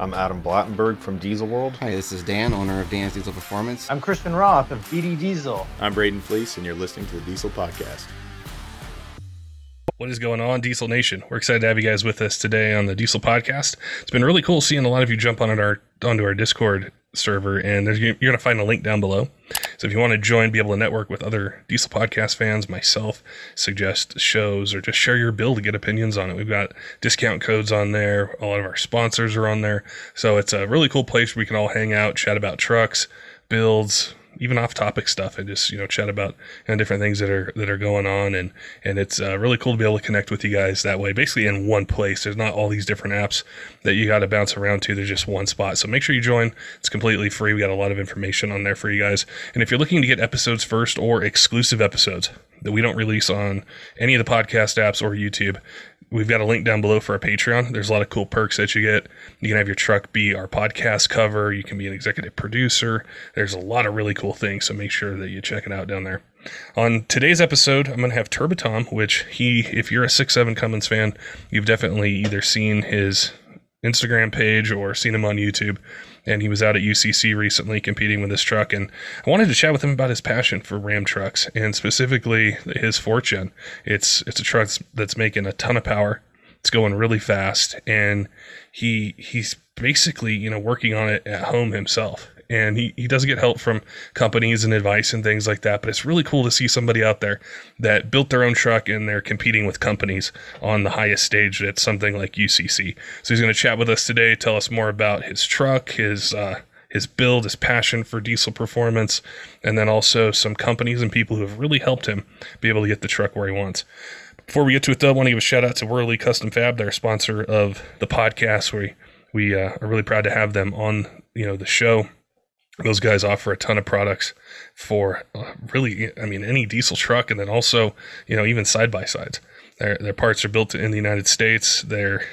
I'm Adam Blattenberg from Diesel World. Hi, this is Dan, owner of Dan's Diesel Performance. I'm Christian Roth of BD Diesel. I'm Braden Fleece, and you're listening to the Diesel Podcast. What is going on, Diesel Nation? We're excited to have you guys with us today on the Diesel Podcast. It's been really cool seeing a lot of you jump on our onto our Discord server, and you're going to find a link down below. So if you want to join, be able to network with other Diesel Podcast fans, myself, suggest shows, or just share your bill to get opinions on it. We've got discount codes on there. A lot of our sponsors are on there. So it's a really cool place where we can all hang out, chat about trucks, builds, even off topic stuff and just you know chat about you know, different things that are that are going on and and it's uh, really cool to be able to connect with you guys that way basically in one place. There's not all these different apps that you got to bounce around to. There's just one spot. So make sure you join. It's completely free. We got a lot of information on there for you guys. And if you're looking to get episodes first or exclusive episodes that we don't release on any of the podcast apps or YouTube we've got a link down below for our Patreon. There's a lot of cool perks that you get. You can have your truck be our podcast cover. You can be an executive producer. There's a lot of really cool things. So make sure that you check it out down there. On today's episode, I'm going to have Turbo Tom, which he, if you're a 6.7 Cummins fan, you've definitely either seen his Instagram page or seen him on YouTube and he was out at UCC recently competing with his truck. And I wanted to chat with him about his passion for Ram trucks and specifically his fourth gen. It's it's a truck that's making a ton of power. It's going really fast, and he he's basically you know working on it at home himself and he, he does get help from companies and advice and things like that. But it's really cool to see somebody out there that built their own truck and they're competing with companies on the highest stage at something like UCC. So he's going to chat with us today, tell us more about his truck, his uh, his build, his passion for diesel performance, and then also some companies and people who have really helped him be able to get the truck where he wants. Before we get to it, though, I want to give a shout out to Worley Custom Fab, they're a sponsor of the podcast. We we uh, are really proud to have them on you know the show those guys offer a ton of products for uh, really, I mean, any diesel truck, and then also, you know, even side by sides. Their their parts are built in the United States. They're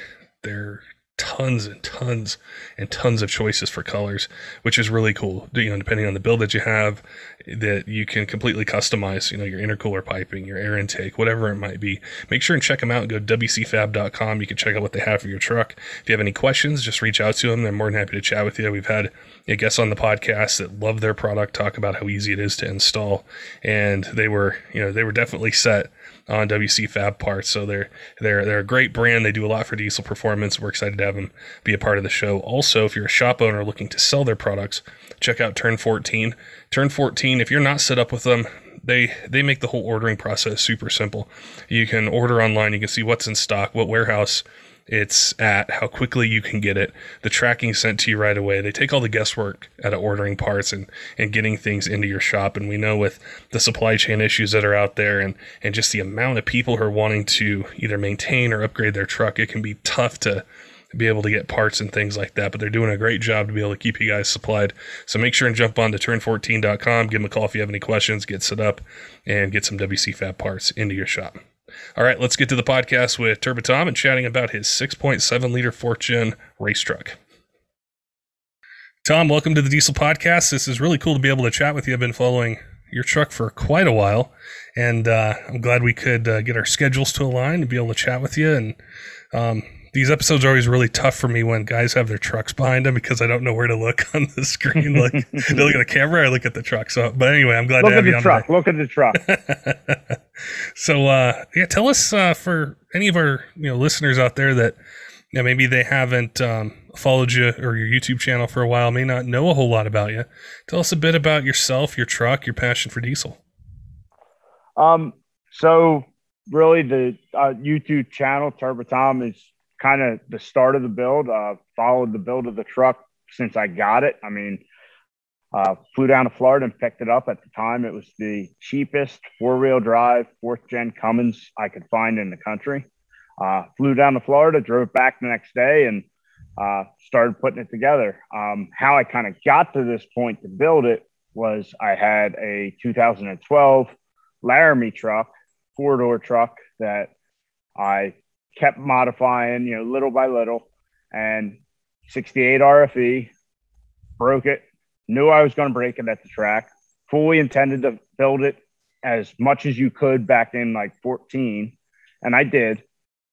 they're tons and tons and tons of choices for colors, which is really cool. You know, depending on the build that you have, that you can completely customize, you know, your intercooler piping, your air intake, whatever it might be. Make sure and check them out go to WCFab.com. You can check out what they have for your truck. If you have any questions, just reach out to them. They're more than happy to chat with you. We've had a guest on the podcast that love their product, talk about how easy it is to install. And they were, you know, they were definitely set on WC Fab parts. So they're they're they're a great brand. They do a lot for diesel performance. We're excited to have them be a part of the show. Also, if you're a shop owner looking to sell their products, check out Turn 14. Turn 14. If you're not set up with them, they they make the whole ordering process super simple. You can order online. You can see what's in stock, what warehouse it's at, how quickly you can get it, the tracking sent to you right away. They take all the guesswork out of ordering parts and, and getting things into your shop. And we know with the supply chain issues that are out there and, and just the amount of people who are wanting to either maintain or upgrade their truck, it can be tough to be able to get parts and things like that. But they're doing a great job to be able to keep you guys supplied. So make sure and jump on to turn14.com, give them a call if you have any questions, get set up, and get some WC Fab parts into your shop. All right, let's get to the podcast with Turbo Tom and chatting about his 6.7 liter fourth gen race truck. Tom, welcome to the Diesel Podcast. This is really cool to be able to chat with you. I've been following your truck for quite a while, and uh, I'm glad we could uh, get our schedules to align and be able to chat with you. And um, these episodes are always really tough for me when guys have their trucks behind them because I don't know where to look on the screen. Like, they look at the camera, I look at the truck. So, but anyway, I'm glad look to have you the on truck. Look at the truck. so, uh, yeah, tell us uh, for any of our you know listeners out there that you know, maybe they haven't um, followed you or your YouTube channel for a while, may not know a whole lot about you. Tell us a bit about yourself, your truck, your passion for diesel. Um, so really the uh, YouTube channel Turbo Tom is kind of the start of the build. Uh, followed the build of the truck since I got it. I mean, uh, flew down to Florida and picked it up. At the time, it was the cheapest four wheel drive fourth gen Cummins I could find in the country. Uh, flew down to Florida, drove back the next day, and uh, started putting it together. Um, how I kind of got to this point to build it was I had a 2012 Laramie truck, four door truck that I kept modifying, you know, little by little, and 68 RFE broke it. Knew I was going to break it at the track. Fully intended to build it as much as you could back in like 14, and I did.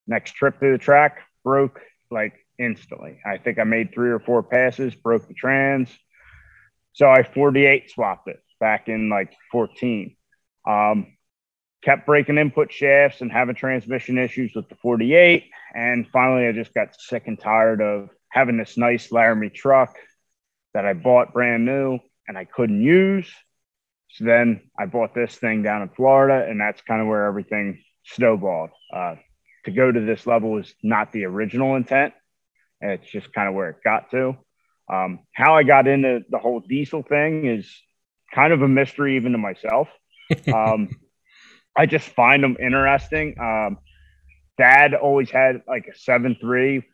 Next trip to the track broke like instantly. I think I made three or four passes, broke the trans. So I 48 swapped it back in like 14. Um, kept breaking input shafts and having transmission issues with the 48. And finally, I just got sick and tired of having this nice Laramie truck that I bought brand new and I couldn't use. So then I bought this thing down in Florida, and that's kind of where everything snowballed. Uh, to go to this level is not the original intent. It's just kind of where it got to. Um, how I got into the whole diesel thing is kind of a mystery even to myself. Um, I just find them interesting. Um, Dad always had like a seven three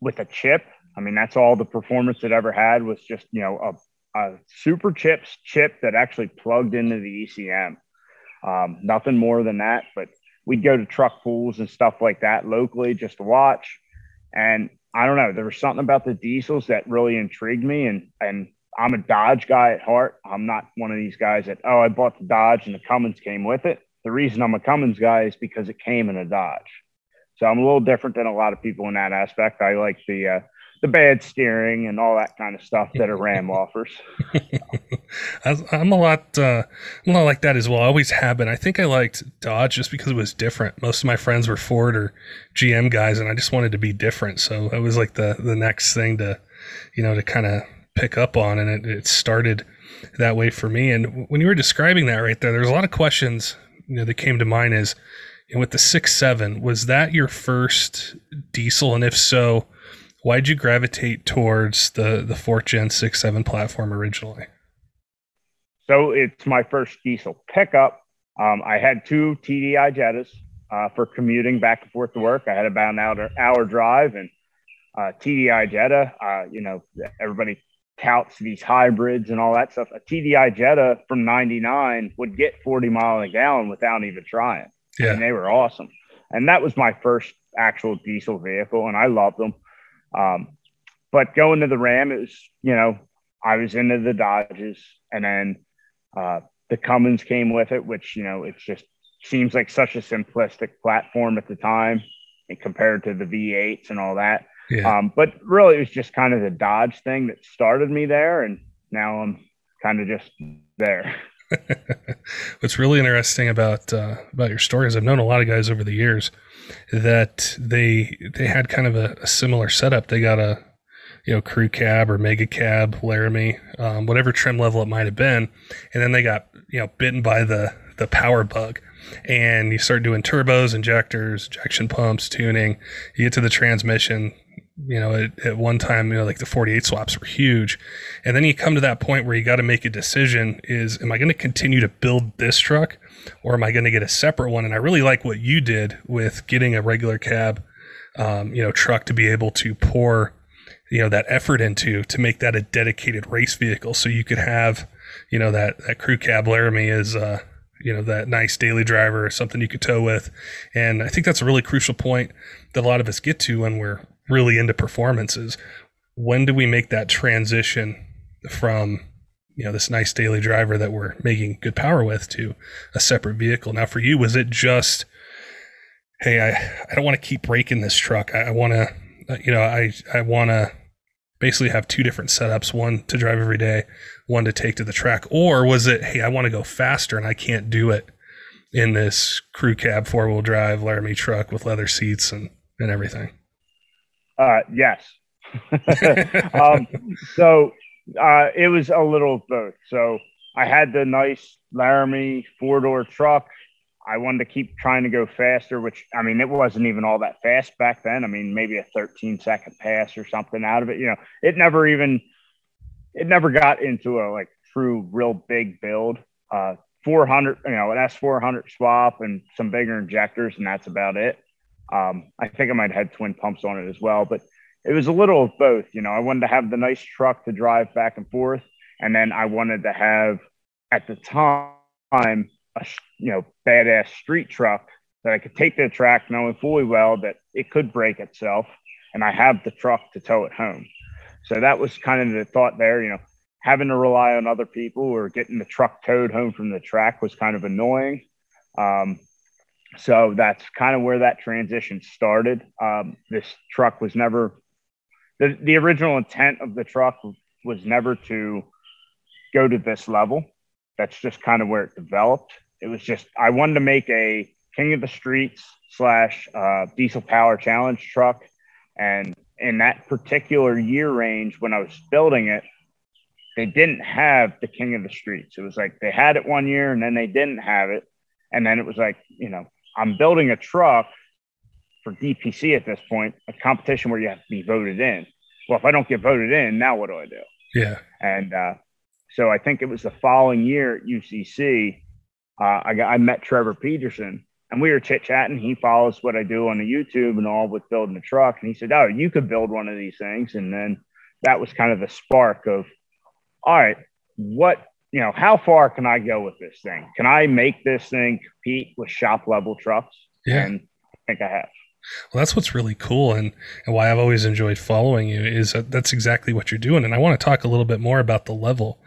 with a chip. I mean, that's all the performance it ever had was just you know a, a Superchips chip that actually plugged into the ECM. Um, nothing more than that. But we'd go to truck pulls and stuff like that locally just to watch. And I don't know, there was something about the diesels that really intrigued me. And and I'm a Dodge guy at heart. I'm not one of these guys that oh I bought the Dodge and the Cummins came with it the reason I'm a Cummins guy is because it came in a Dodge. So I'm a little different than a lot of people in that aspect. I like the uh, the bad steering and all that kind of stuff that a Ram offers. I'm a lot, uh, I'm a lot like that as well. I always have been. I think I liked Dodge just because it was different. Most of my friends were Ford or GM guys, and I just wanted to be different. So it was like the the next thing to, you know, to kind of pick up on, and it, it started that way for me. And when you were describing that right there, there's a lot of questions you know that came to mind is you know, with the six seven was that your first diesel? And if so why'd you gravitate towards the the fourth gen six seven platform originally? So it's my first diesel pickup. Um, i had two tdi jettas uh, for commuting back and forth to work. I had about an hour, hour drive and uh, tdi jetta uh, you know everybody touts these hybrids and all that stuff. A TDI Jetta from 99 would get 40 mile a gallon without even trying. Yeah. And they were awesome. And that was my first actual diesel vehicle, and I loved them. Um, but going to the Ram, it was, you know, I was into the Dodges, and then uh, the Cummins came with it, which, you know, it just seems like such a simplistic platform at the time and compared to the V8s and all that. Yeah. Um, but really, it was just kind of the Dodge thing that started me there, and now I'm kind of just there. What's really interesting about uh, about your story is I've known a lot of guys over the years that they they had kind of a, a similar setup. They got a you know crew cab or mega cab, Laramie, um, whatever trim level it might have been, and then they got you know bitten by the the power bug and you start doing turbos, injectors, injection pumps, tuning. You get to the transmission, you know, at, at, one time, you know, like the 48 swaps were huge. And then you come to that point where you got to make a decision is, am I going to continue to build this truck or am I going to get a separate one? And I really like what you did with getting a regular cab, um, you know, truck to be able to pour, you know, that effort into to make that a dedicated race vehicle. So you could have, you know, that, that crew cab Laramie is, uh, you know, that nice daily driver or something you could tow with. And I think that's a really crucial point that a lot of us get to when we're really into performances. When do we make that transition from you know this nice daily driver that we're making good power with to a separate vehicle? Now, for you, was it just hey, I I don't want to keep breaking this truck. I, I want to uh, you know I I want to basically have two different setups one to drive every day one to take to the track or was it hey i want to go faster and i can't do it in this crew cab four-wheel drive laramie truck with leather seats and and everything uh, yes. um, so uh, it was a little both. So I had the nice Laramie four door truck. I wanted to keep trying to go faster, which I mean, it wasn't even all that fast back then. I mean, maybe a 13 second pass or something out of it. You know, it never even, it never got into a like true, real big build. Uh, 400, you know, an S400 swap and some bigger injectors, and that's about it. Um, I think I might have had twin pumps on it as well, but it was a little of both. You know, I wanted to have the nice truck to drive back and forth, and then I wanted to have at the time a you know badass street truck that I could take to the track, knowing fully well that it could break itself, and I have the truck to tow it home. So that was kind of the thought there. You know, having to rely on other people or getting the truck towed home from the track was kind of annoying. Um, so that's kind of where that transition started. Um, this truck was never the, the original intent of the truck was never to go to this level. That's just kind of where it developed. It was just I wanted to make a king of the streets slash uh, diesel power challenge truck, and in that particular year range when I was building it, they didn't have the king of the streets. It was like they had it one year and then they didn't have it, and then it was like you know I'm building a truck for DPC at this point, a competition where you have to be voted in. Well, if I don't get voted in, now what do I do? Yeah. And uh, so I think it was the following year at UCC, uh, I got I met Trevor Peterson and we were chit chatting. He follows what I do on the YouTube and all with building a truck. And he said, Oh, you could build one of these things. And then that was kind of the spark of, all right, what you know, how far can I go with this thing? Can I make this thing compete with shop level trucks? Yeah. And I think I have. Well, that's what's really cool, and, and why I've always enjoyed following you is that that's exactly what you're doing. And I want to talk a little bit more about the level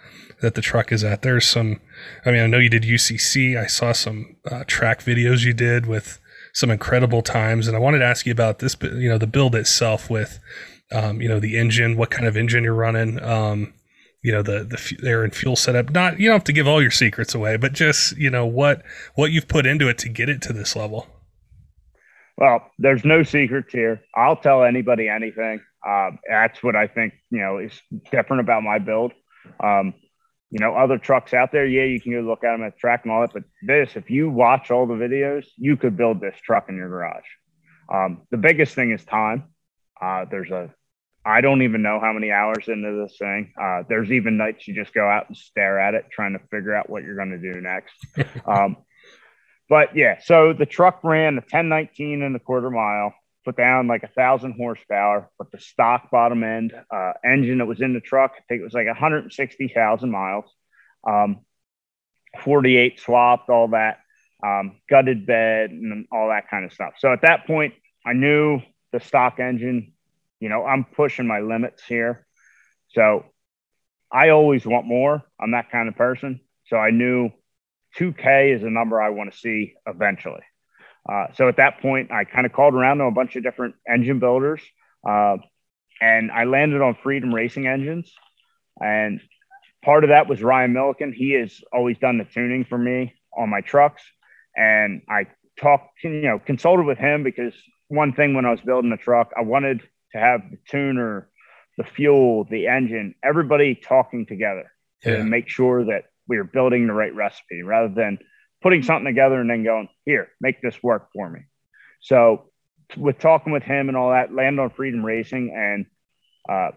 that the truck is at. There's some, I mean, I know you did UCC. I saw some uh, track videos you did with some incredible times, and I wanted to ask you about this, you know, the build itself with, um, you know, the engine, what kind of engine you're running. Um, you know the the air and fuel setup. Not you don't have to give all your secrets away, but just you know what what you've put into it to get it to this level. Well, there's no secrets here. I'll tell anybody anything. Uh, that's what I think you know is different about my build. Um, you know, other trucks out there, yeah, you can go look at them at track and all that. But this, if you watch all the videos, you could build this truck in your garage. Um, the biggest thing is time. Uh, there's a I don't even know how many hours into this thing. Uh, there's even nights you just go out and stare at it, trying to figure out what you're going to do next. um, but yeah, so the truck ran the 1019 in the quarter mile, put down like a thousand horsepower, but the stock bottom end uh, engine that was in the truck, I think it was like 160,000 miles, um, 48 swapped, all that, um, gutted bed, and all that kind of stuff. So at that point, I knew the stock engine you know, I'm pushing my limits here. So I always want more. I'm that kind of person. So I knew 2K is a number I want to see eventually. Uh, so at that point, I kind of called around to a bunch of different engine builders, uh, and I landed on Freedom Racing Engines. And part of that was Ryan Milliken. He has always done the tuning for me on my trucks, and I talked, you know, consulted with him because one thing when I was building the truck, I wanted to have the tuner, the fuel, the engine, everybody talking together to make sure that we are building the right recipe rather than putting something together and then going, here, make this work for me. So, with talking with him and all that, land on Freedom Racing, and uh,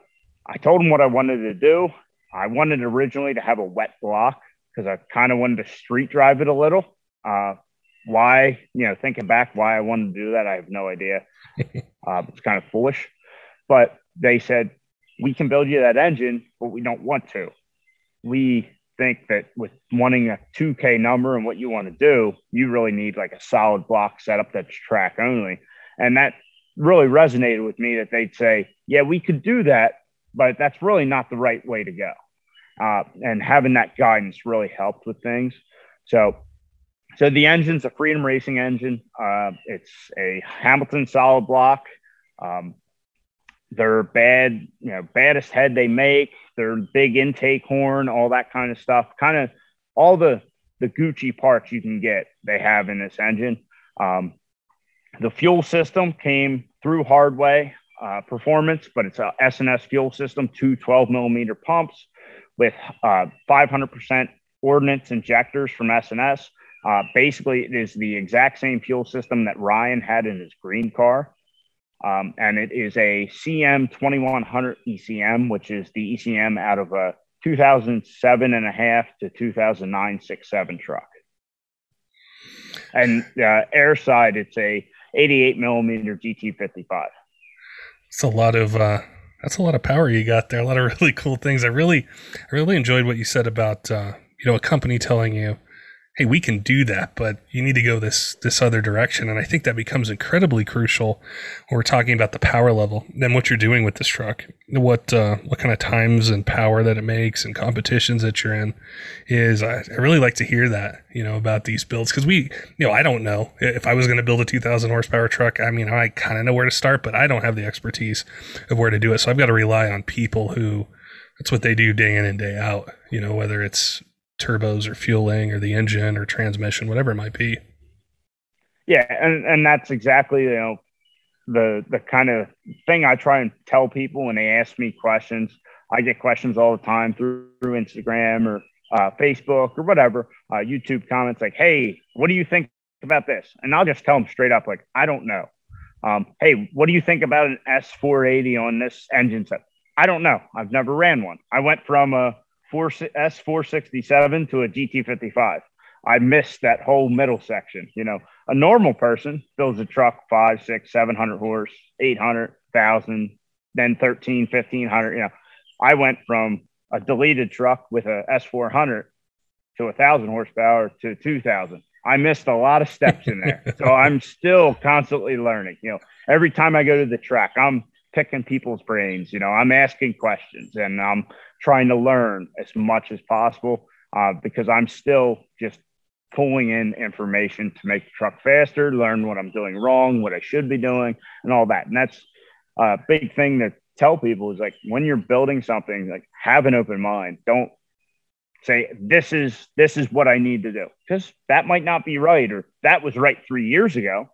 I told him what I wanted to do. I wanted originally to have a wet block because I kind of wanted to street drive it a little. Uh, why, you know, thinking back, why I wanted to do that, I have no idea. uh, it's kind of foolish. But they said, we can build you that engine, but we don't want to. We think that with wanting a 2K number and what you want to do, you really need like a solid block setup that's track only. And that really resonated with me that they'd say, yeah, we could do that, but that's really not the right way to go. Uh, and having that guidance really helped with things. So, so the engine's a Freedom Racing engine. Uh, it's a Hamilton solid block. Um, their bad, you know, baddest head they make, their big intake horn, all that kind of stuff. Kind of all the the Gucci parts you can get, they have in this engine. Um, the fuel system came through Hardway uh, Performance, but it's a S&S fuel system, two 12 millimeter pumps with uh, 500% ordnance injectors from S&S. Uh, basically, it is the exact same fuel system that Ryan had in his green car. Um, and it is a CM 2100 ECM, which is the ECM out of a 2007 and a half to 2009 six seven truck. And uh, air side, it's a 88 millimeter GT55. It's a lot of uh, that's a lot of power you got there. A lot of really cool things. I really, I really enjoyed what you said about uh, you know a company telling you, hey, we can do that, but you need to go this this other direction. And I think that becomes incredibly crucial when we're talking about the power level and what you're doing with this truck, what uh, what kind of times and power that it makes and competitions that you're in. Is I, I really like to hear that you know about these builds because we you know I don't know if I was going to build a 2,000 horsepower truck. I mean I kind of know where to start, but I don't have the expertise of where to do it. So I've got to rely on people who that's what they do day in and day out. You know whether it's turbos or fueling or the engine or transmission, whatever it might be. Yeah, and and that's exactly you know the the kind of thing I try and tell people when they ask me questions. I get questions all the time through, through Instagram or uh, Facebook or whatever, uh, YouTube comments like, "Hey, what do you think about this?" And I'll just tell them straight up, like, "I don't know." Um, hey, what do you think about an S480 on this engine set? I don't know. I've never ran one. I went from a S467 to a GT55. I missed that whole middle section. You know, a normal person builds a truck five, six, 700 horse, 800, 1000, then 13, 1500. You know, I went from a deleted truck with a S400 to a thousand horsepower to 2000. I missed a lot of steps in there. so I'm still constantly learning. You know, every time I go to the track, I'm picking people's brains. You know, I'm asking questions and I'm trying to learn as much as possible uh, because I'm still just pulling in information to make the truck faster, learn what I'm doing wrong, what I should be doing, and all that. And that's a big thing to tell people is like when you're building something, like have an open mind. Don't say this is this is what I need to do because that might not be right or that was right three years ago.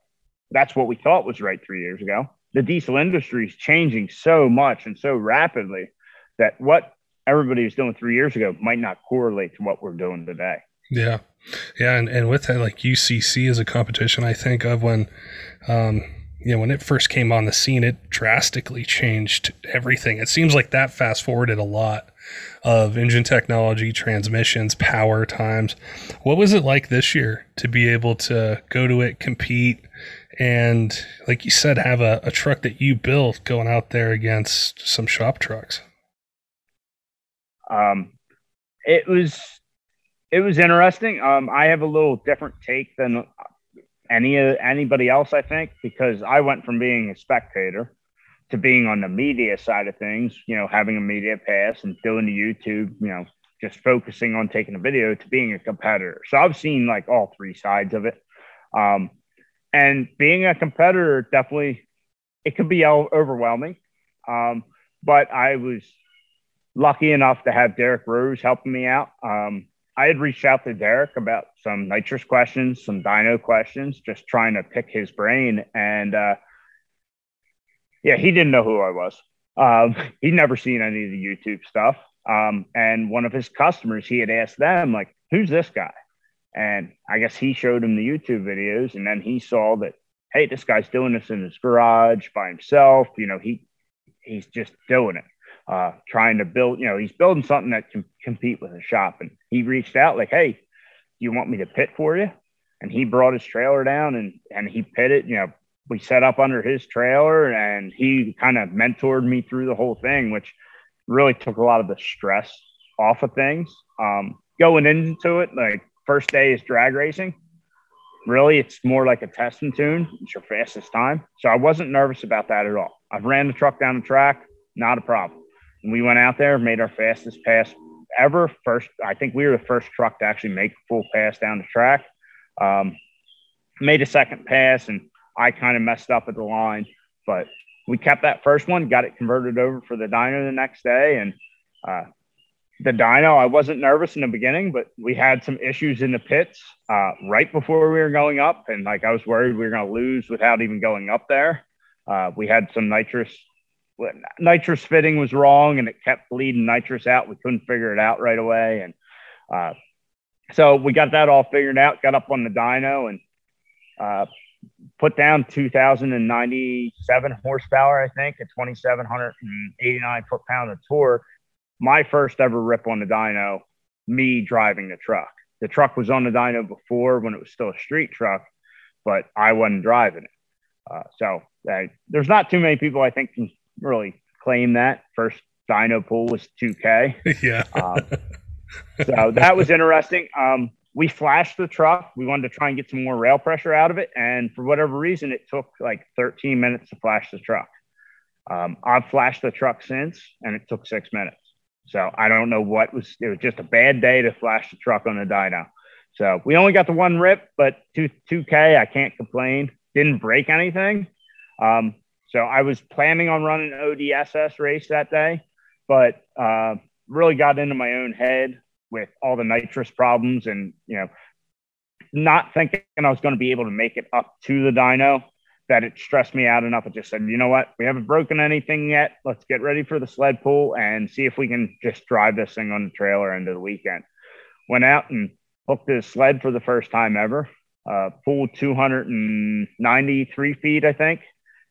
That's what we thought was right three years ago the diesel industry is changing so much and so rapidly that what everybody was doing three years ago might not correlate to what we're doing today. Yeah. Yeah. And, and with that, like UCC is a competition I think of when, um, you know, when it first came on the scene, it drastically changed everything. It seems like that fast forwarded a lot of engine technology, transmissions, power times. What was it like this year to be able to go to it, compete, and like you said, have a, a truck that you built going out there against some shop trucks. Um, it was it was interesting. Um, I have a little different take than any anybody else, I think, because I went from being a spectator to being on the media side of things. You know, having a media pass and doing the YouTube. You know, just focusing on taking a video to being a competitor. So I've seen like all three sides of it. Um, and being a competitor definitely it could be overwhelming. Um, but i was lucky enough to have derek rose helping me out. Um, i had reached out to derek about some nitrous questions some dyno questions just trying to pick his brain. And uh, yeah he didn't know who i was. Um, he'd never seen any of the youtube stuff. Um, and one of his customers he had asked them like who's this guy and I guess he showed him the YouTube videos, and then he saw that, hey, this guy's doing this in his garage by himself. You know, he he's just doing it, uh, trying to build. You know, he's building something that can compete with a shop. And he reached out like, hey, do you want me to pit for you? And he brought his trailer down and and he pitted. You know, we set up under his trailer, and he kind of mentored me through the whole thing, which really took a lot of the stress off of things. Um, going into it, like first day is drag racing. Really, it's more like a test and tune. It's your fastest time. So I wasn't nervous about that at all. I've ran the truck down the track, not a problem. And we went out there, made our fastest pass ever. First, I think we were the first truck to actually make a full pass down the track. Um, made a second pass, and I kind of messed up at the line, but we kept that first one, got it converted over for the dyno the next day, and uh, the dyno, I wasn't nervous in the beginning, but we had some issues in the pits uh, right before we were going up. And like I was worried we were going to lose without even going up there. Uh, we had some nitrous, nitrous fitting was wrong and it kept bleeding nitrous out. We couldn't figure it out right away. And uh, so we got that all figured out, got up on the dyno and uh, put down 2,097 horsepower, I think, at 2,789 foot pound of torque my first ever rip on the dyno, me driving the truck. The truck was on the dyno before when it was still a street truck, but I wasn't driving it. Uh, so uh, there's not too many people I think can really claim that. First dyno pull was 2K. yeah. Um, so that was interesting. Um, we flashed the truck. We wanted to try and get some more rail pressure out of it. And for whatever reason, it took like 13 minutes to flash the truck. Um, I've flashed the truck since, and it took six minutes. So I don't know what was. It was just a bad day to flash the truck on the dyno. So we only got the one rip, but two two K. I can't complain. Didn't break anything. Um, so I was planning on running an ODSS race that day, but uh, really got into my own head with all the nitrous problems and you know not thinking I was going to be able to make it up to the dyno that it stressed me out enough. I just said, you know what, we haven't broken anything yet. Let's get ready for the sled pull and see if we can just drive this thing on the trailer into the weekend. Went out and hooked this sled for the first time ever. Uh, pulled 293 feet, I think,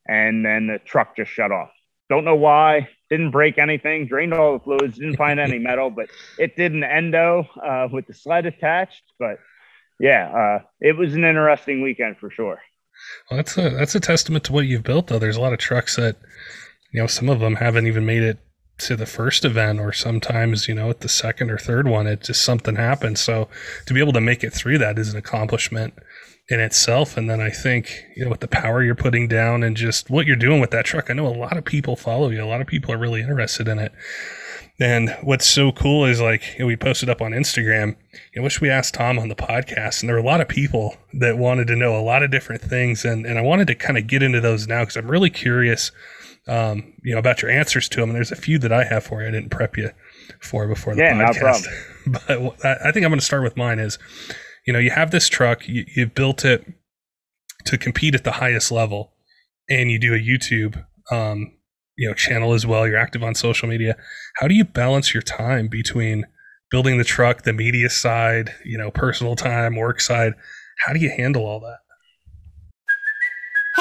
and then the truck just shut off. Don't know why. Didn't break anything. Drained all the fluids. Didn't find any metal, but it did an endo uh, with the sled attached. But yeah, uh, it was an interesting weekend for sure. Well, that's a that's a testament to what you've built, though. There's a lot of trucks that, you know, some of them haven't even made it to the first event, or sometimes, you know, at the second or third one, it just something happens. So to be able to make it through that is an accomplishment in itself. And then I think, you know, with the power you're putting down and just what you're doing with that truck, I know a lot of people follow you. A lot of people are really interested in it. And what's so cool is like you know, we posted up on Instagram. I wish we asked Tom on the podcast, and there were a lot of people that wanted to know a lot of different things, and and I wanted to kind of get into those now because I'm really curious, um, you know, about your answers to them. And there's a few that I have for you. I didn't prep you for before the yeah, podcast, no but I think I'm going to start with mine. Is you know you have this truck, you, you built it to compete at the highest level, and you do a YouTube um, you know channel as well you're active on social media. How do you balance your time between building the truck the media side you know personal time work side? How do you handle all that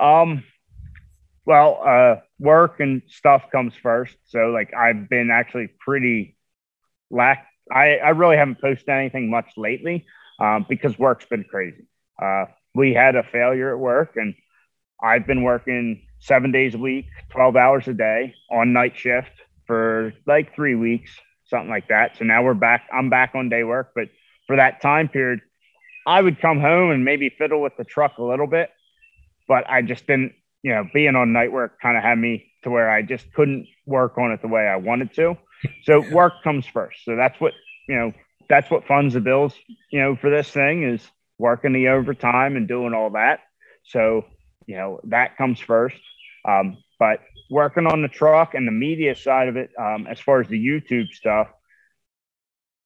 Um, well, uh, work and stuff comes first. So like I've been actually pretty lack. I, I really haven't posted anything much lately um, because work's been crazy. Uh, we had a failure at work and I've been working seven days a week, 12 hours a day on night shift for like three weeks, something like that. So now we're back. I'm back on day work, but for that time period, I would come home and maybe fiddle with the truck a little bit but I just didn't, you know, being on night work kind of had me to where I just couldn't work on it the way I wanted to. So work comes first. So that's what, you know, that's what funds the bills, you know, for this thing is working the overtime and doing all that. So, you know, that comes first. Um, but working on the truck and the media side of it, um, as far as the YouTube stuff,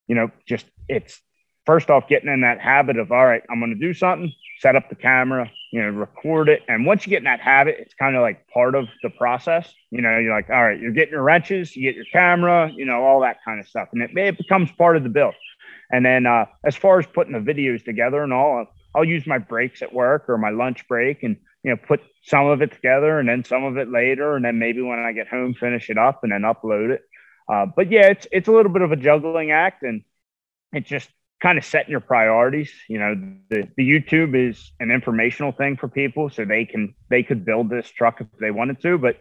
you know, just it's first off getting in that habit of all right, I'm going to do something, set up the camera, you know, record it. And once you get in that habit, it's kind of like part of the process. You know, you're like, all right, you're getting your wrenches, you get your camera, you know, all that kind of stuff. And it, it becomes part of the build. And then uh, as far as putting the videos together and all, I'll, use my breaks at work or my lunch break and, you know, put some of it together and then some of it later. And then maybe when I get home, finish it up and then upload it. Uh, but yeah, it's, it's a little bit of a juggling act and it's just kind of setting your priorities. You know, the, the YouTube is an informational thing for people, so they can they could build this truck if they wanted to, but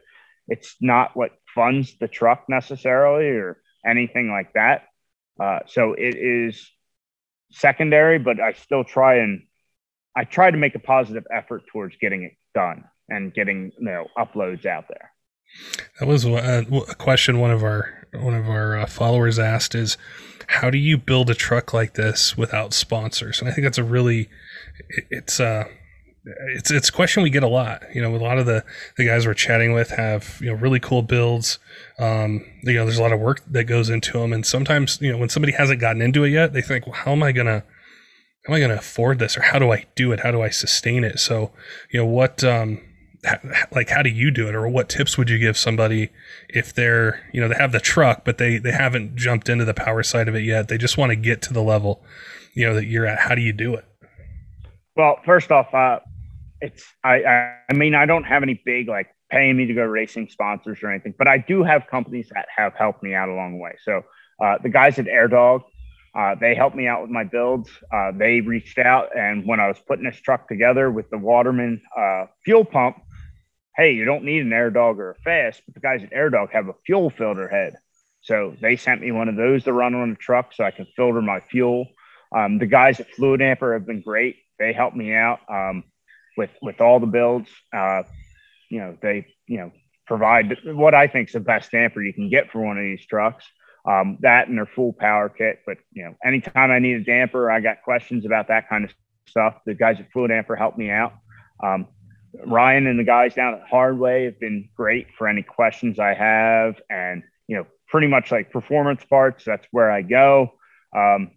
it's not what funds the truck necessarily or anything like that. Uh, so it is secondary, but I still try and I try to make a positive effort towards getting it done and getting you know uploads out there. That was a, a question one of our one of our uh, followers asked is how do you build a truck like this without sponsors? And I think that's a really it's uh it's it's a question we get a lot. You know, a lot of the the guys we're chatting with have you know really cool builds. Um, you know, there's a lot of work that goes into them, and sometimes you know when somebody hasn't gotten into it yet, they think, well, how am I gonna how am I gonna afford this, or how do I do it? How do I sustain it? So, you know, what um, like how do you do it? Or what tips would you give somebody if they're you know they have the truck but they they haven't jumped into the power side of it yet? They just want to get to the level you know that you're at. How do you do it? Well first off uh it's i i, I mean i don't have any big like paying me to go racing sponsors or anything but i do have companies that have helped me out along the way. So uh, the guys at AirDog, uh, they helped me out with my builds. Uh, they reached out, and when I was putting this truck together with the Waterman uh, fuel pump, hey, you don't need an AirDog or a FASS, but the guys at AirDog have a fuel filter head. So they sent me one of those to run on the truck so I can filter my fuel. Um, the guys at Fluidampr have been great. They helped me out um, with with all the builds. Uh, you know, they you know provide what I think is the best damper you can get for one of these trucks um, that and their full power kit. But you know, anytime I need a damper, I got questions about that kind of stuff. The guys at Fluidampr helped me out. Um, Ryan and the guys down at Hardway have been great for any questions I have, and you know, pretty much like performance parts. That's where I go. Um,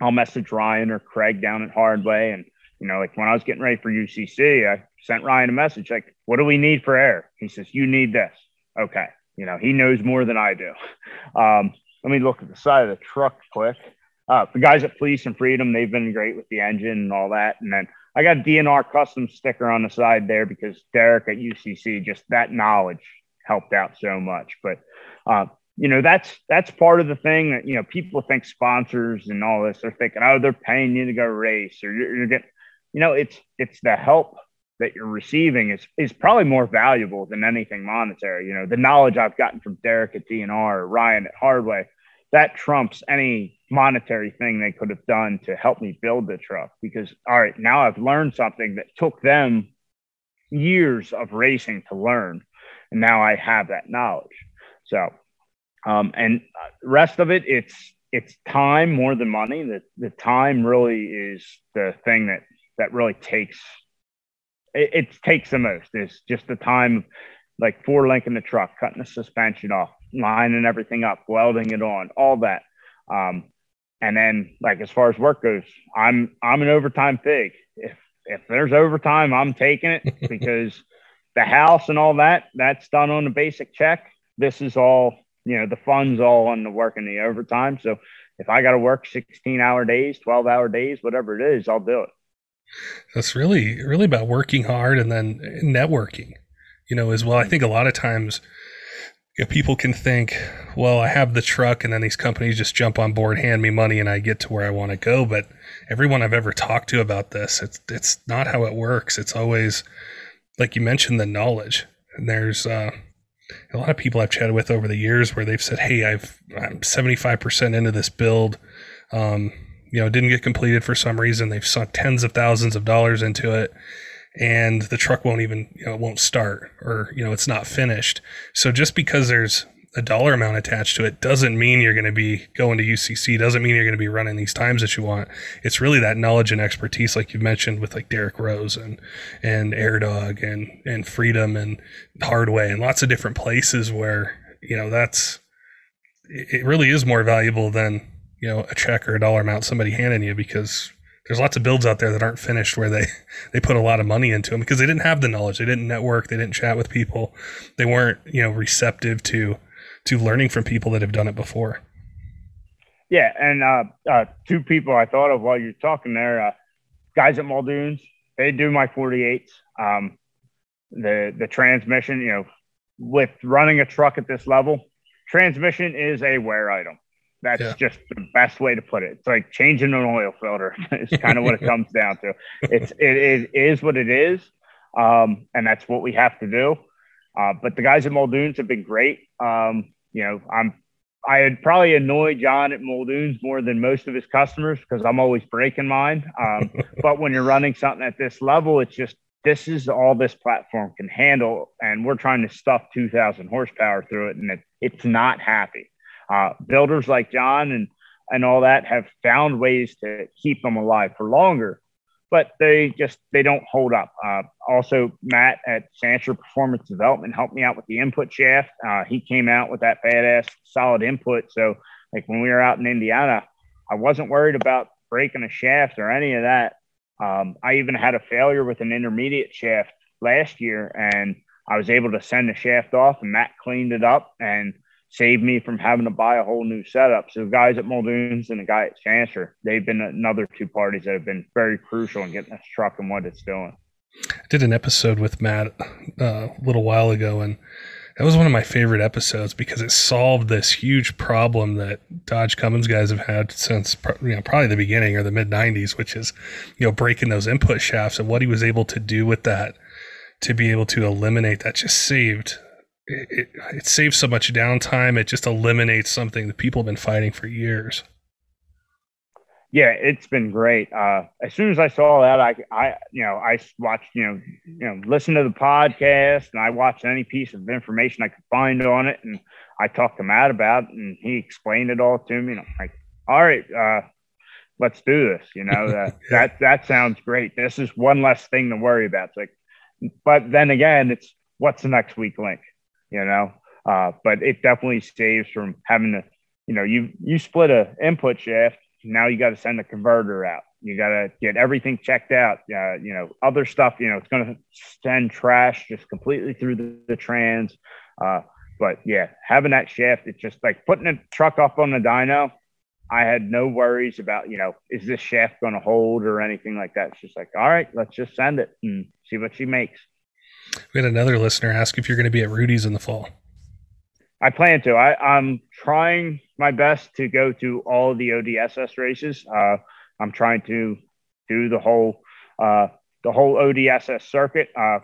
I'll message Ryan or Craig down at Hardway, and you know, like when I was getting ready for UCC, I sent Ryan a message like, "What do we need for air?" He says, "You need this." Okay, you know, he knows more than I do. Um, let me look at the side of the truck quick. Uh, the guys at Police and Freedom, they've been great with the engine and all that. And then I got DNR custom sticker on the side there because Derek at UCC, just that knowledge helped out so much. But, uh, you know, that's that's part of the thing that, you know, people think sponsors and all this, they're thinking, oh, they're paying you to go race or you're, you're getting, you know, it's, it's the help that you're receiving is is probably more valuable than anything monetary. You know, the knowledge I've gotten from Derek at DNR or Ryan at Hardway, that trumps any monetary thing they could have done to help me build the truck. Because all right, now I've learned something that took them years of racing to learn, and now I have that knowledge. So, um, and rest of it, it's it's time more than money. The the time really is the thing that that really takes it, it takes the most. It's just the time, of like four linking the truck, cutting the suspension off, lining everything up, welding it on, all that. Um, and then, like as far as work goes, I'm I'm an overtime pig. If if there's overtime, I'm taking it because the house and all that that's done on the basic check. This is all you know. The funds all on the work and the overtime. So if I got to work 16 hour days, 12 hour days, whatever it is, I'll do it. That's really really about working hard and then networking, you know, as well. I think a lot of times you know, people can think, well, I have the truck and then these companies just jump on board, hand me money, and I get to where I want to go. But everyone I've ever talked to about this, it's it's not how it works. It's always like you mentioned the knowledge. And there's uh, a lot of people I've chatted with over the years where they've said, "Hey, I've I'm 75% into this build. Um, you know didn't get completed for some reason. They've sunk tens of thousands of dollars into it, and the truck won't even you know won't start or you know it's not finished. So just because there's a dollar amount attached to it doesn't mean you're going to be going to UCC. Doesn't mean you're going to be running these times that you want. It's really that knowledge and expertise, like you mentioned with like Derek Rose and and AirDog and and Freedom and Hardway and lots of different places where you know that's it really is more valuable than you know a check or a dollar amount somebody handing you because there's lots of builds out there that aren't finished where they they put a lot of money into them because they didn't have the knowledge. They didn't network. They didn't chat with people. They weren't you know receptive to to learning from people that have done it before. Yeah and uh, uh, two people i thought of while you're talking there uh, guys at muldoons they do my 48s um, the the transmission you know with running a truck at this level transmission is a wear item that's yeah. just the best way to put it. It's like changing an oil filter. it's kind of what it comes down to. It's it, it is what it is, um, and that's what we have to do. Uh, but the guys at Muldoons have been great. Um, you know, I'm I had probably annoyed John at Muldoons more than most of his customers because I'm always breaking mine. Um, but when you're running something at this level, it's just this is all this platform can handle, and we're trying to stuff 2,000 horsepower through it, and it, it's not happy. Uh, builders like John and and all that have found ways to keep them alive for longer, but they just they don't hold up. Uh, also, Matt at Sancher Performance Development helped me out with the input shaft. Uh, he came out with that badass solid input. So, like when we were out in Indiana, I wasn't worried about breaking a shaft or any of that. Um, I even had a failure with an intermediate shaft last year, and I was able to send the shaft off, and Matt cleaned it up and saved me from having to buy a whole new setup. So guys at Muldoon's and the guy at Chancellor, they've been another two parties that have been very crucial in getting this truck and what it's doing. I did an episode with Matt uh, a little while ago, and that was one of my favorite episodes because it solved this huge problem that Dodge Cummins guys have had since you know, probably the beginning or the mid 90s, which is you know breaking those input shafts and what he was able to do with that to be able to eliminate that just saved it, it, saves so much downtime. It just eliminates something that people have been fighting for years yeah, it's been great. Uh, as soon as I saw that, I, I, you know, I watched, you know, you know, listen to the podcast, and I watched any piece of information I could find on it, and I talked to Matt about, it, and he explained it all to me. And I'm like, all right, uh, let's do this. You know, that that that sounds great. This is one less thing to worry about. It's like, but then again, it's what's the next weak link, you know. Uh, but it definitely saves from having to, you know, you you split a input shaft now you got to send a converter out. You got to get everything checked out. Uh, you know, other stuff, you know, it's going to send trash just completely through the, the trans. Uh, but yeah, having that shaft, it's just like putting a truck up on the dyno. I had no worries about, you know, is this shaft going to hold or anything like that. It's just like, all right, let's just send it and see what she makes. We had another listener ask if you're going to be at Rudy's in the fall. I plan to. I, I'm trying my best to go to all the ODSS races. Uh, I'm trying to do the whole uh, the whole ODSS circuit. Uh,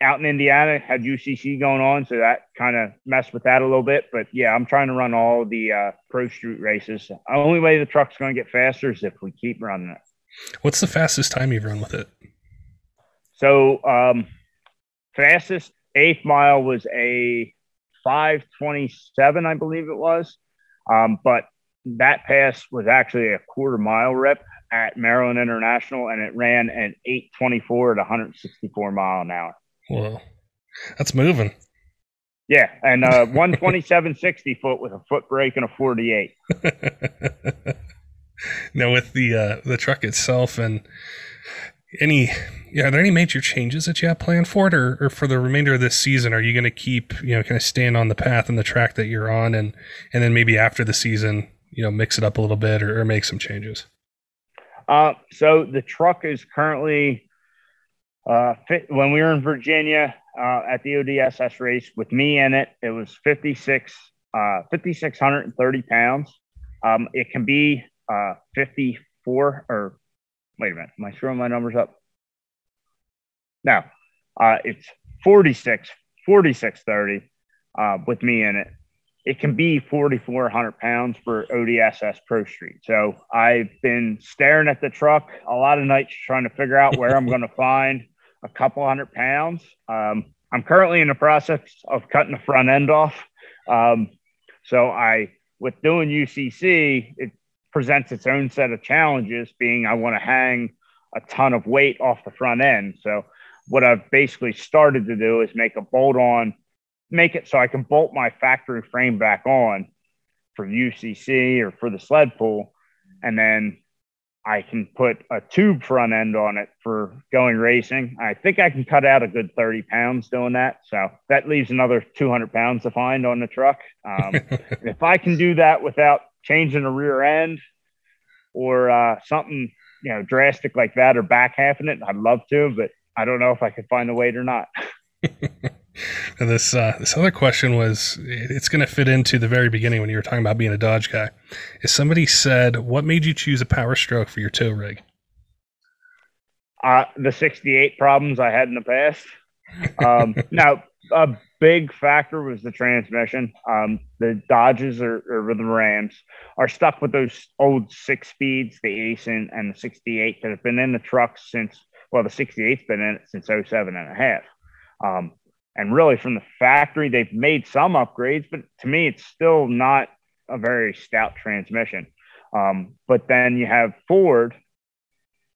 out in Indiana, had UCC going on, so that kind of messed with that a little bit. But yeah, I'm trying to run all the uh, pro street races. The only way the truck's going to get faster is if we keep running it. What's the fastest time you've run with it? So, um, fastest eighth mile was a 527, I believe it was. Um, but that pass was actually a quarter mile rip at Maryland International, and it ran an 824 at 164 mile an hour. Wow. that's moving. Yeah, and uh, 127 60 foot with a foot brake and a 48. now with the uh, the truck itself and any are there any major changes that you have planned for it or, or for the remainder of this season are you going to keep you know kind of stand on the path and the track that you're on and and then maybe after the season you know mix it up a little bit or, or make some changes uh, so the truck is currently uh, fit, when we were in virginia uh, at the odss race with me in it it was 56 uh, 5630 pounds um, it can be uh, 54 or wait a minute. Am I screwing my numbers up? No, uh, it's 46, 4630 uh, with me in it. It can be 4,400 pounds for ODSS Pro Street. So I've been staring at the truck a lot of nights trying to figure out where I'm going to find a couple hundred pounds. Um, I'm currently in the process of cutting the front end off. Um, so I, with doing UCC, it presents its own set of challenges, being I want to hang a ton of weight off the front end. So what I've basically started to do is make a bolt on, make it so I can bolt my factory frame back on for UCC or for the sled pull. And then I can put a tube front end on it for going racing. I think I can cut out a good 30 pounds doing that. So that leaves another 200 pounds to find on the truck. Um, if I can do that without changing the rear end or uh, something, you know, drastic like that or back half halfing it, I'd love to, but I don't know if I could find the weight or not. and this uh, this other question was it's going to fit into the very beginning when you were talking about being a Dodge guy. Is somebody said what made you choose a Power Stroke for your tow rig? Uh, the 68 problems I had in the past. Um, now, a big factor was the transmission. Um, the Dodges or, or, the Rams are stuck with those old six speeds, the Ace and, and the 68 that have been in the trucks since, well, the 68's been in it since 07 and a half. Um, and really, from the factory, they've made some upgrades, but to me, it's still not a very stout transmission. Um, but then you have Ford,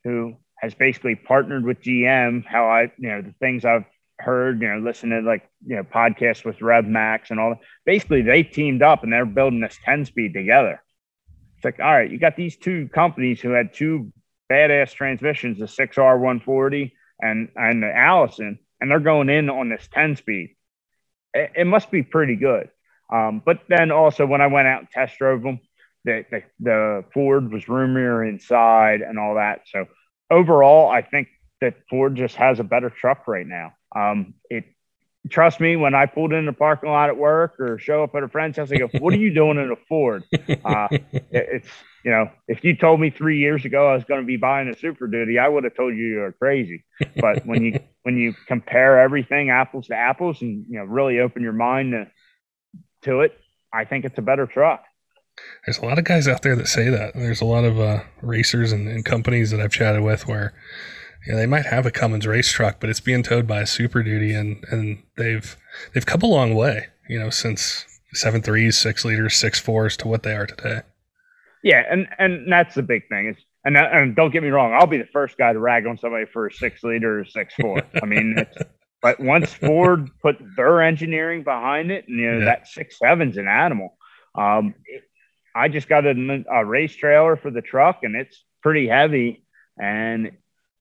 who has basically partnered with GM. How I, you know, the things I've heard, you know, listen to like, you know, podcasts with RevMax and all that. Basically, they teamed up and they're building this 10 speed together. It's like, all right, you got these two companies who had two badass transmissions, the 6R 140 and, and the Allison. and they're going in on this 10 speed. It, it must be pretty good. Um, but then also when I went out and test drove them, the, the, the Ford was roomier inside and all that. So overall, I think that Ford just has a better truck right now. Um, it trust me, when I pulled in the parking lot at work or show up at a friend's house, they go, "What are you doing in a Ford?" Uh, it, it's you know, if you told me three years ago I was going to be buying a Super Duty, I would have told you you were crazy. But when you when you compare everything apples to apples and you know really open your mind to, to it, I think it's a better truck. There's a lot of guys out there that say that. There's a lot of uh, racers and, and companies that I've chatted with where yeah, they might have a Cummins race truck, but it's being towed by a Super Duty, and and they've they've come a long way, you know, since seven threes, six liters, six fours to what they are today. Yeah, and and that's the big thing. Is and and don't get me wrong, I'll be the first guy to rag on somebody for a six liter or six four. I mean, but once Ford put their engineering behind it, and you know yeah. that six seven's an animal. Um, I just got a, a race trailer for the truck, and it's pretty heavy, and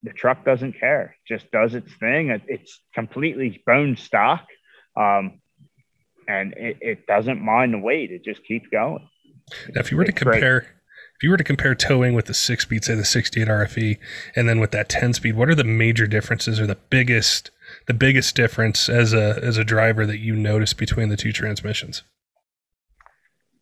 the truck doesn't care, just does its thing. It, it's completely bone stock. Um, and it, it, doesn't mind the weight. It just keeps going. Now, if you were to compare, great. if you were to compare towing with the six speed, say the 68 RFE, and then with that 10 speed, what are the major differences or the biggest, the biggest difference as a, as a driver that you notice between the two transmissions?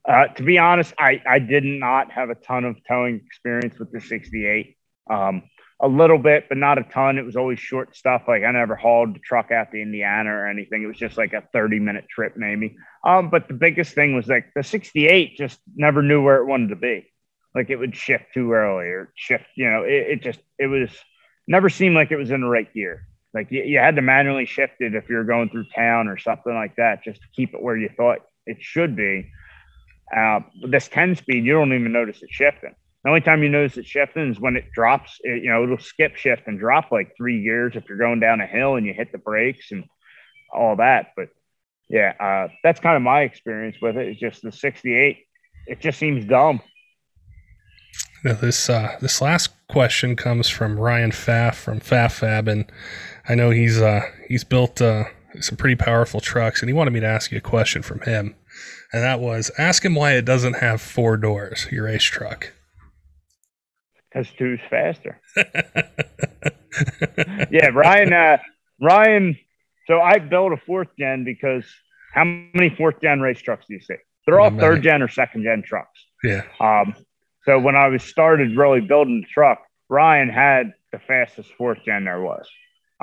Uh, to be honest, I, I did not have a ton of towing experience with the 68. Um, a little bit, but not a ton. It was always short stuff. Like I never hauled the truck out to Indiana or anything. It was just like a 30 minute trip, maybe. Um, but the biggest thing was like the 68 just never knew where it wanted to be. Like it would shift too early or shift, you know, it, it just, it was never seemed like it was in the right gear. Like you, you had to manually shift it if you're going through town or something like that, just to keep it where you thought it should be. Uh, this 10 speed, you don't even notice it shifting. The only time you notice it shifting is when it drops. It, you know, it'll skip shift and drop like three gears if you're going down a hill and you hit the brakes and all that. But yeah, uh, that's kind of my experience with it. It's just the 68. It just seems dumb. Now this uh, this last question comes from Ryan Pfaff from Pfaff Fab, and I know he's uh, he's built uh, some pretty powerful trucks, and he wanted me to ask you a question from him, and that was ask him why it doesn't have four doors, your race truck because two's faster. yeah, Ryan. Uh, Ryan. So I built a fourth gen because how many fourth gen race trucks do you see? They're all third gen or second gen trucks. Yeah. Um. So when I was started really building the truck, Ryan had the fastest fourth gen there was.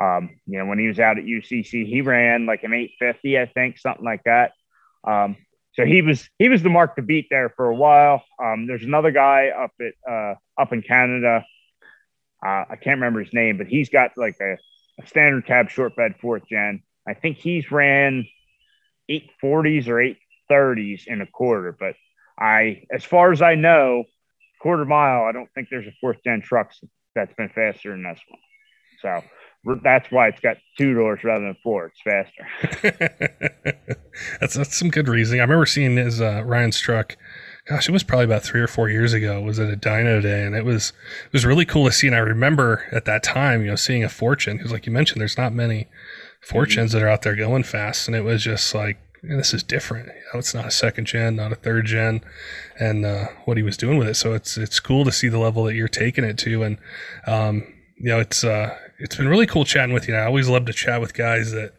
Um, you know, when he was out at UCC, he ran like an 850, I think, something like that. Um, so he was he was the mark to beat there for a while. Um, there's another guy up at uh, up in Canada. Uh, I can't remember his name, but he's got like a, a, standard cab short bed fourth gen. I think he's ran 840s or 830s in a quarter. But I, as far as I know, quarter mile, I don't think there's a fourth gen truck that's been faster than this one. So that's why it's got two doors rather than four. It's faster. that's that's some good reasoning. I remember seeing his uh, Ryan's truck. Gosh, it was probably about three or four years ago. It was at a dyno day, and it was it was really cool to see. And I remember at that time, you know, seeing a fourth gen because, like you mentioned, there's not many fourth gens mm-hmm. that are out there going fast, and it was just like this is different. You know, it's not a second gen, not a third gen, and uh, what he was doing with it. So it's it's cool to see the level that you're taking it to, and um, you know, it's uh, it's been really cool chatting with you. I always love to chat with guys that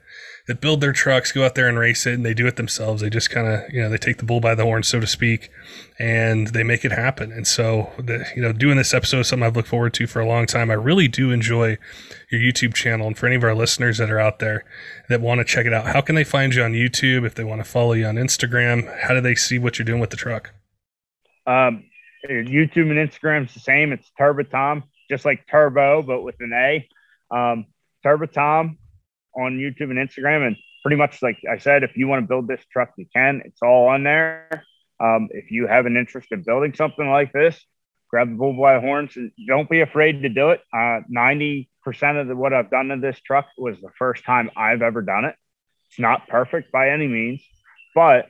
that build their trucks, go out there and race it, and they do it themselves. They just kind of, you know, they take the bull by the horn, so to speak, and they make it happen. And so, the, you know, doing this episode is something I've looked forward to for a long time. I really do enjoy your YouTube channel. And for any of our listeners that are out there that want to check it out, how can they find you on YouTube? If they want to follow you on Instagram, how do they see what you're doing with the truck? Um, YouTube and Instagram is the same. It's Turba Tom, just like Turbo, but with an A um, Turba Tom on YouTube and Instagram. And pretty much, like I said, if you want to build this truck, you can. It's all on there. Um, if you have an interest in building something like this, grab the bull by the horns and don't be afraid to do it. Uh, 90% of the, what I've done to this truck was the first time I've ever done it. It's not perfect by any means, but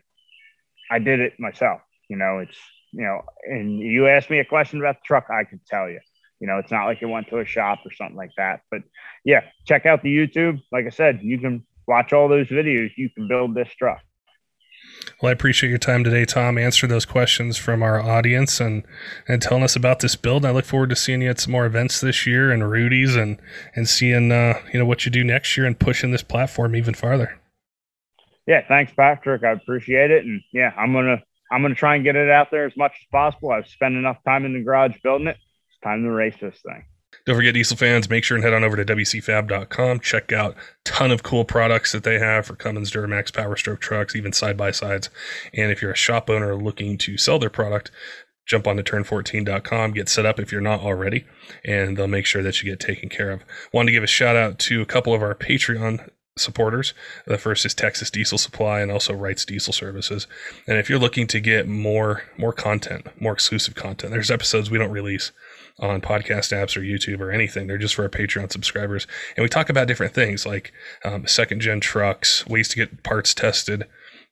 I did it myself. You know, it's, you know, and you asked me a question about the truck, I could tell you You know, it's not like it went to a shop or something like that. But yeah, check out the YouTube. Like I said, you can watch all those videos. You can build this truck. Well, I appreciate your time today, Tom, Answer those questions from our audience and, and telling us about this build. I look forward to seeing you at some more events this year and Rudy's and, and seeing, uh, you know, what you do next year and pushing this platform even farther. Yeah. Thanks, Patrick. I appreciate it. And yeah, I'm to, I'm going to try and get it out there as much as possible. I've spent enough time in the garage building it. Time to race this thing. Don't forget, diesel fans, make sure and head on over to WCFab.com. Check out ton of cool products that they have for Cummins, Duramax, Power Stroke trucks, even side by sides. And if you're a shop owner looking to sell their product, jump on to turn14.com, get set up if you're not already, and they'll make sure that you get taken care of. Wanted to give a shout out to a couple of our Patreon supporters. The first is Texas Diesel Supply and also Wrights Diesel Services. And if you're looking to get more more content, more exclusive content, there's episodes we don't release on podcast apps or YouTube or anything. They're just for our Patreon subscribers. And we talk about different things like um, second gen trucks, ways to get parts tested.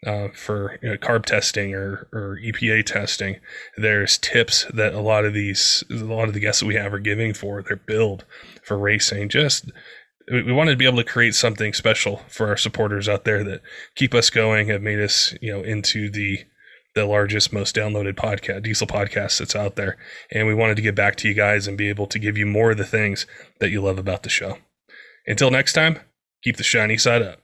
Uh, for you know, carb testing or, or EPA testing, there's tips that a lot of these, a lot of the guests that we have are giving for their build for racing. Just we wanted to be able to create something special for our supporters out there that keep us going, have made us, you know, into the the largest, most downloaded podcast, diesel podcast that's out there. And we wanted to get back to you guys and be able to give you more of the things that you love about the show. Until next time, keep the shiny side up.